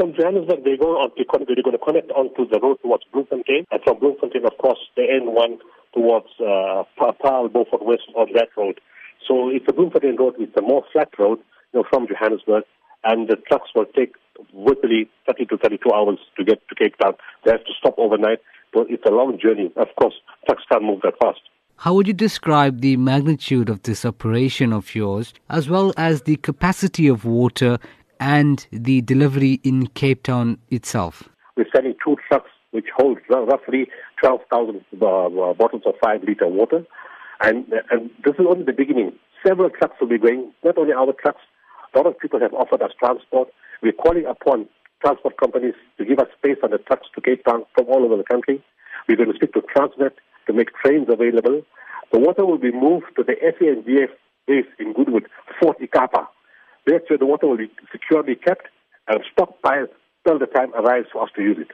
From Johannesburg, they go on, they're going to connect onto the road towards Bloemfontein, and from Bloemfontein, of course, the N1 towards uh, Paarl, Beaufort West on that road. So it's a Bloemfontein road, it's a more flat road, you know, from Johannesburg, and the trucks will take virtually 30 to 32 hours to get to Cape Town. They have to stop overnight, but it's a long journey. Of course, trucks can't move that fast. How would you describe the magnitude of this operation of yours, as well as the capacity of water and the delivery in Cape Town itself? We're sending two trucks which hold roughly 12,000 uh, uh, bottles of 5 litre water. And, and this is only the beginning. Several trucks will be going, not only our trucks, a lot of people have offered us transport. We're calling upon transport companies to give us space on the trucks to Cape Town from all over the country. We're going to speak to Transnet to make trains available. The water will be moved to the SANDF base in. That's where the water will be securely kept and stockpiled till the time arrives for us to use it.